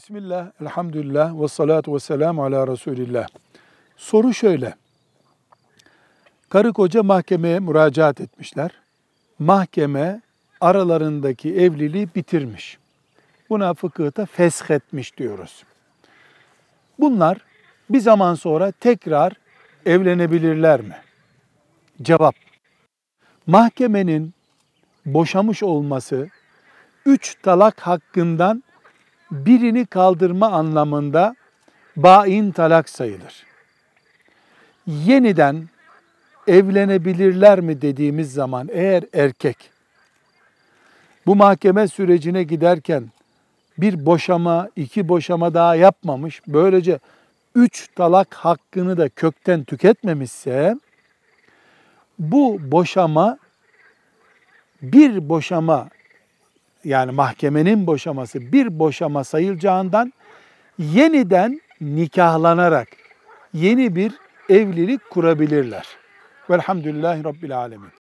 Bismillah, elhamdülillah ve salatu ve selamu ala Resulillah. Soru şöyle. Karı koca mahkemeye müracaat etmişler. Mahkeme aralarındaki evliliği bitirmiş. Buna fıkıhta feshetmiş diyoruz. Bunlar bir zaman sonra tekrar evlenebilirler mi? Cevap. Mahkemenin boşamış olması üç talak hakkından birini kaldırma anlamında bain talak sayılır. Yeniden evlenebilirler mi dediğimiz zaman eğer erkek bu mahkeme sürecine giderken bir boşama, iki boşama daha yapmamış, böylece üç talak hakkını da kökten tüketmemişse, bu boşama bir boşama yani mahkemenin boşaması bir boşama sayılacağından yeniden nikahlanarak yeni bir evlilik kurabilirler. Velhamdülillahi Rabbil Alemin.